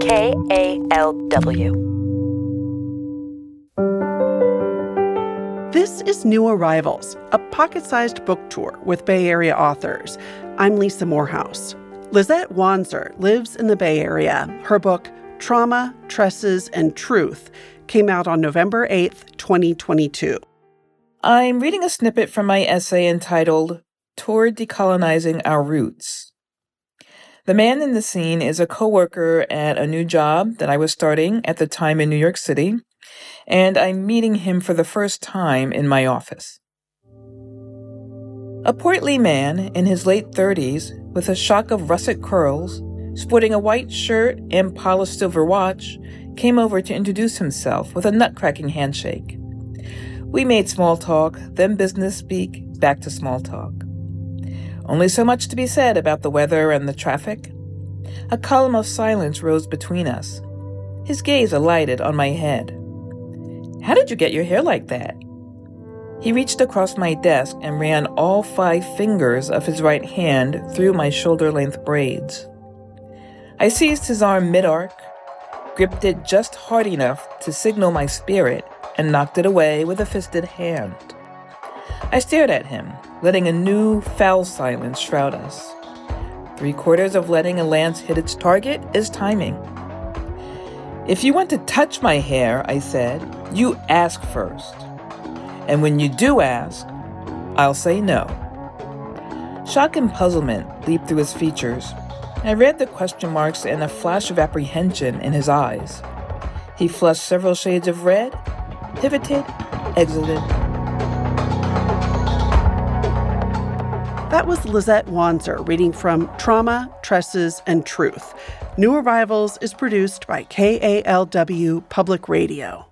K A L W. This is New Arrivals, a pocket sized book tour with Bay Area authors. I'm Lisa Morehouse. Lizette Wanzer lives in the Bay Area. Her book, Trauma, Tresses, and Truth, came out on November 8th, 2022. I'm reading a snippet from my essay entitled Toward Decolonizing Our Roots. The man in the scene is a coworker at a new job that I was starting at the time in New York City, and I'm meeting him for the first time in my office. A portly man in his late 30s with a shock of russet curls, sporting a white shirt and polished silver watch, came over to introduce himself with a nutcracking handshake. We made small talk, then business speak, back to small talk. Only so much to be said about the weather and the traffic. A column of silence rose between us. His gaze alighted on my head. How did you get your hair like that? He reached across my desk and ran all five fingers of his right hand through my shoulder length braids. I seized his arm mid arc, gripped it just hard enough to signal my spirit, and knocked it away with a fisted hand. I stared at him, letting a new foul silence shroud us. Three quarters of letting a lance hit its target is timing. If you want to touch my hair, I said, you ask first. And when you do ask, I'll say no. Shock and puzzlement leaped through his features. I read the question marks and a flash of apprehension in his eyes. He flushed several shades of red, pivoted, exited. That was Lizette Wanzer reading from Trauma, Tresses, and Truth. New Arrivals is produced by KALW Public Radio.